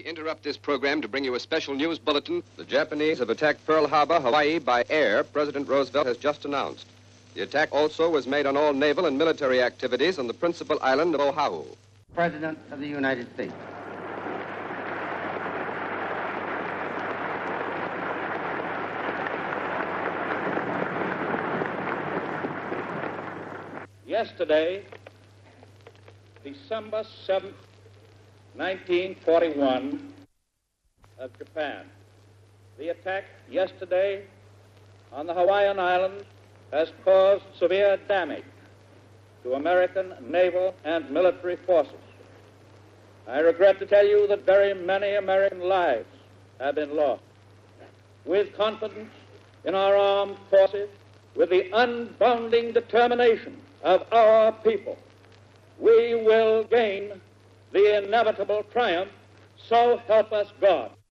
interrupt this program to bring you a special news bulletin. The Japanese have attacked Pearl Harbor, Hawaii, by air, President Roosevelt has just announced. The attack also was made on all naval and military activities on the principal island of Oahu. President of the United States. Yesterday, December 7th, 1941, of Japan. The attack yesterday on the Hawaiian Islands has caused severe damage to American naval and military forces. I regret to tell you that very many American lives have been lost. With confidence in our armed forces, with the unbounding determination of our people, we will gain the inevitable triumph. So help us God.